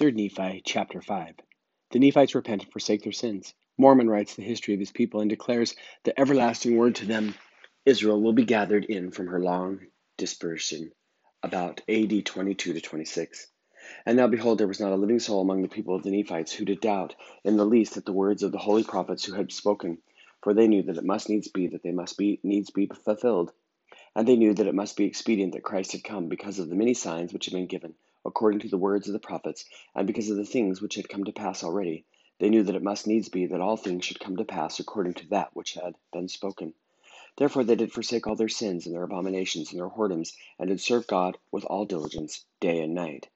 3 Nephi chapter 5. The Nephites repent and forsake their sins. Mormon writes the history of his people and declares the everlasting word to them Israel will be gathered in from her long dispersion about AD 22 to 26. And now behold, there was not a living soul among the people of the Nephites who did doubt in the least at the words of the holy prophets who had spoken, for they knew that it must needs be that they must be needs be fulfilled. And they knew that it must be expedient that Christ had come because of the many signs which had been given according to the words of the prophets, and because of the things which had come to pass already, they knew that it must needs be that all things should come to pass according to that which had been spoken. Therefore they did forsake all their sins and their abominations and their whoredoms, and did serve God with all diligence, day and night.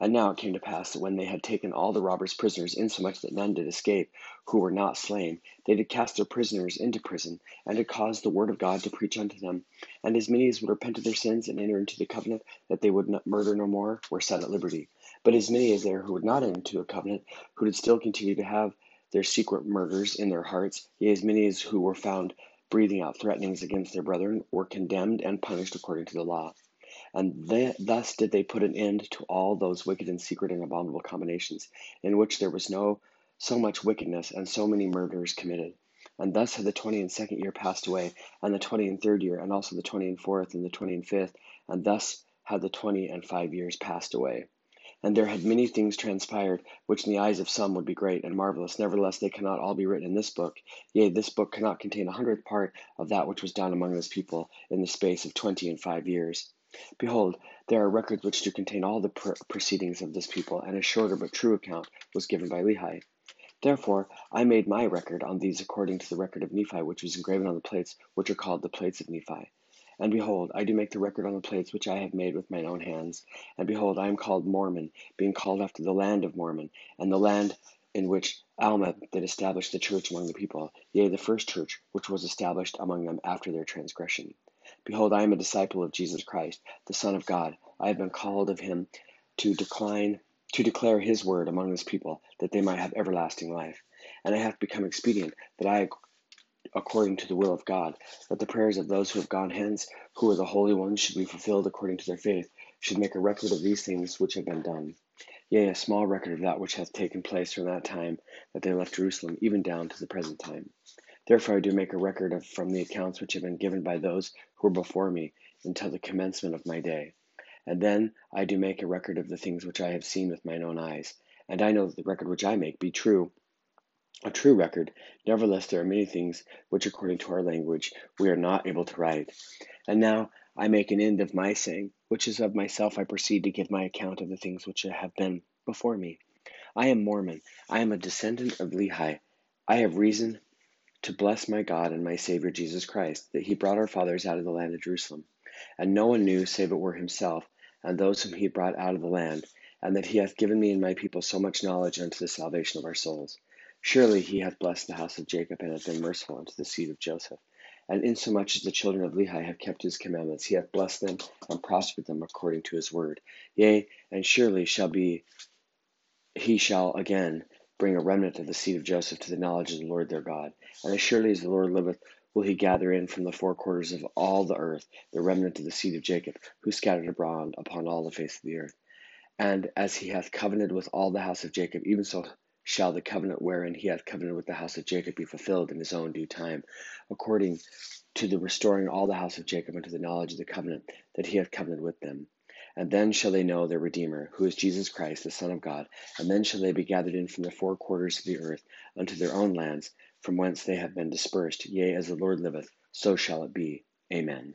And now it came to pass that when they had taken all the robbers prisoners, insomuch that none did escape, who were not slain, they did cast their prisoners into prison, and did cause the word of God to preach unto them. And as many as would repent of their sins and enter into the covenant, that they would not murder no more, were set at liberty. But as many as there who would not enter into a covenant, who did still continue to have their secret murders in their hearts, yea, as many as who were found breathing out threatenings against their brethren, were condemned and punished according to the law. And they, thus did they put an end to all those wicked and secret and abominable combinations, in which there was no so much wickedness and so many murders committed. And thus had the twenty and second year passed away, and the twenty and third year, and also the twenty and fourth, and the twenty and fifth, and thus had the twenty and five years passed away. And there had many things transpired, which in the eyes of some would be great and marvelous. Nevertheless, they cannot all be written in this book. Yea, this book cannot contain a hundredth part of that which was done among this people in the space of twenty and five years. Behold, there are records which do contain all the proceedings of this people, and a shorter but true account was given by Lehi. Therefore I made my record on these according to the record of Nephi, which was engraven on the plates which are called the plates of Nephi. And behold, I do make the record on the plates which I have made with mine own hands. And behold, I am called Mormon, being called after the land of Mormon, and the land in which Alma did establish the church among the people, yea, the first church which was established among them after their transgression. Behold, I am a disciple of Jesus Christ, the Son of God. I have been called of him to decline to declare his word among his people, that they might have everlasting life. And it hath become expedient that I according to the will of God, that the prayers of those who have gone hence, who are the holy ones, should be fulfilled according to their faith, should make a record of these things which have been done. Yea, a small record of that which hath taken place from that time that they left Jerusalem, even down to the present time. Therefore I do make a record of from the accounts which have been given by those who were before me until the commencement of my day. And then I do make a record of the things which I have seen with mine own eyes. And I know that the record which I make be true, a true record. Nevertheless, there are many things which, according to our language, we are not able to write. And now I make an end of my saying, which is of myself I proceed to give my account of the things which have been before me. I am Mormon. I am a descendant of Lehi. I have reason to bless my God and my Savior Jesus Christ, that he brought our fathers out of the land of Jerusalem. And no one knew save it were himself, and those whom he brought out of the land, and that he hath given me and my people so much knowledge unto the salvation of our souls. Surely he hath blessed the house of Jacob, and hath been merciful unto the seed of Joseph. And insomuch as the children of Lehi have kept his commandments, he hath blessed them and prospered them according to his word. Yea, and surely shall be he shall again bring a remnant of the seed of Joseph to the knowledge of the Lord their God. And as surely as the Lord liveth, will he gather in from the four quarters of all the earth the remnant of the seed of Jacob, who scattered abroad upon all the face of the earth. And as he hath covenanted with all the house of Jacob, even so shall the covenant wherein he hath covenanted with the house of Jacob be fulfilled in his own due time, according to the restoring all the house of Jacob unto the knowledge of the covenant that he hath covenanted with them. And then shall they know their Redeemer, who is Jesus Christ, the Son of God. And then shall they be gathered in from the four quarters of the earth unto their own lands, from whence they have been dispersed. Yea, as the Lord liveth, so shall it be. Amen.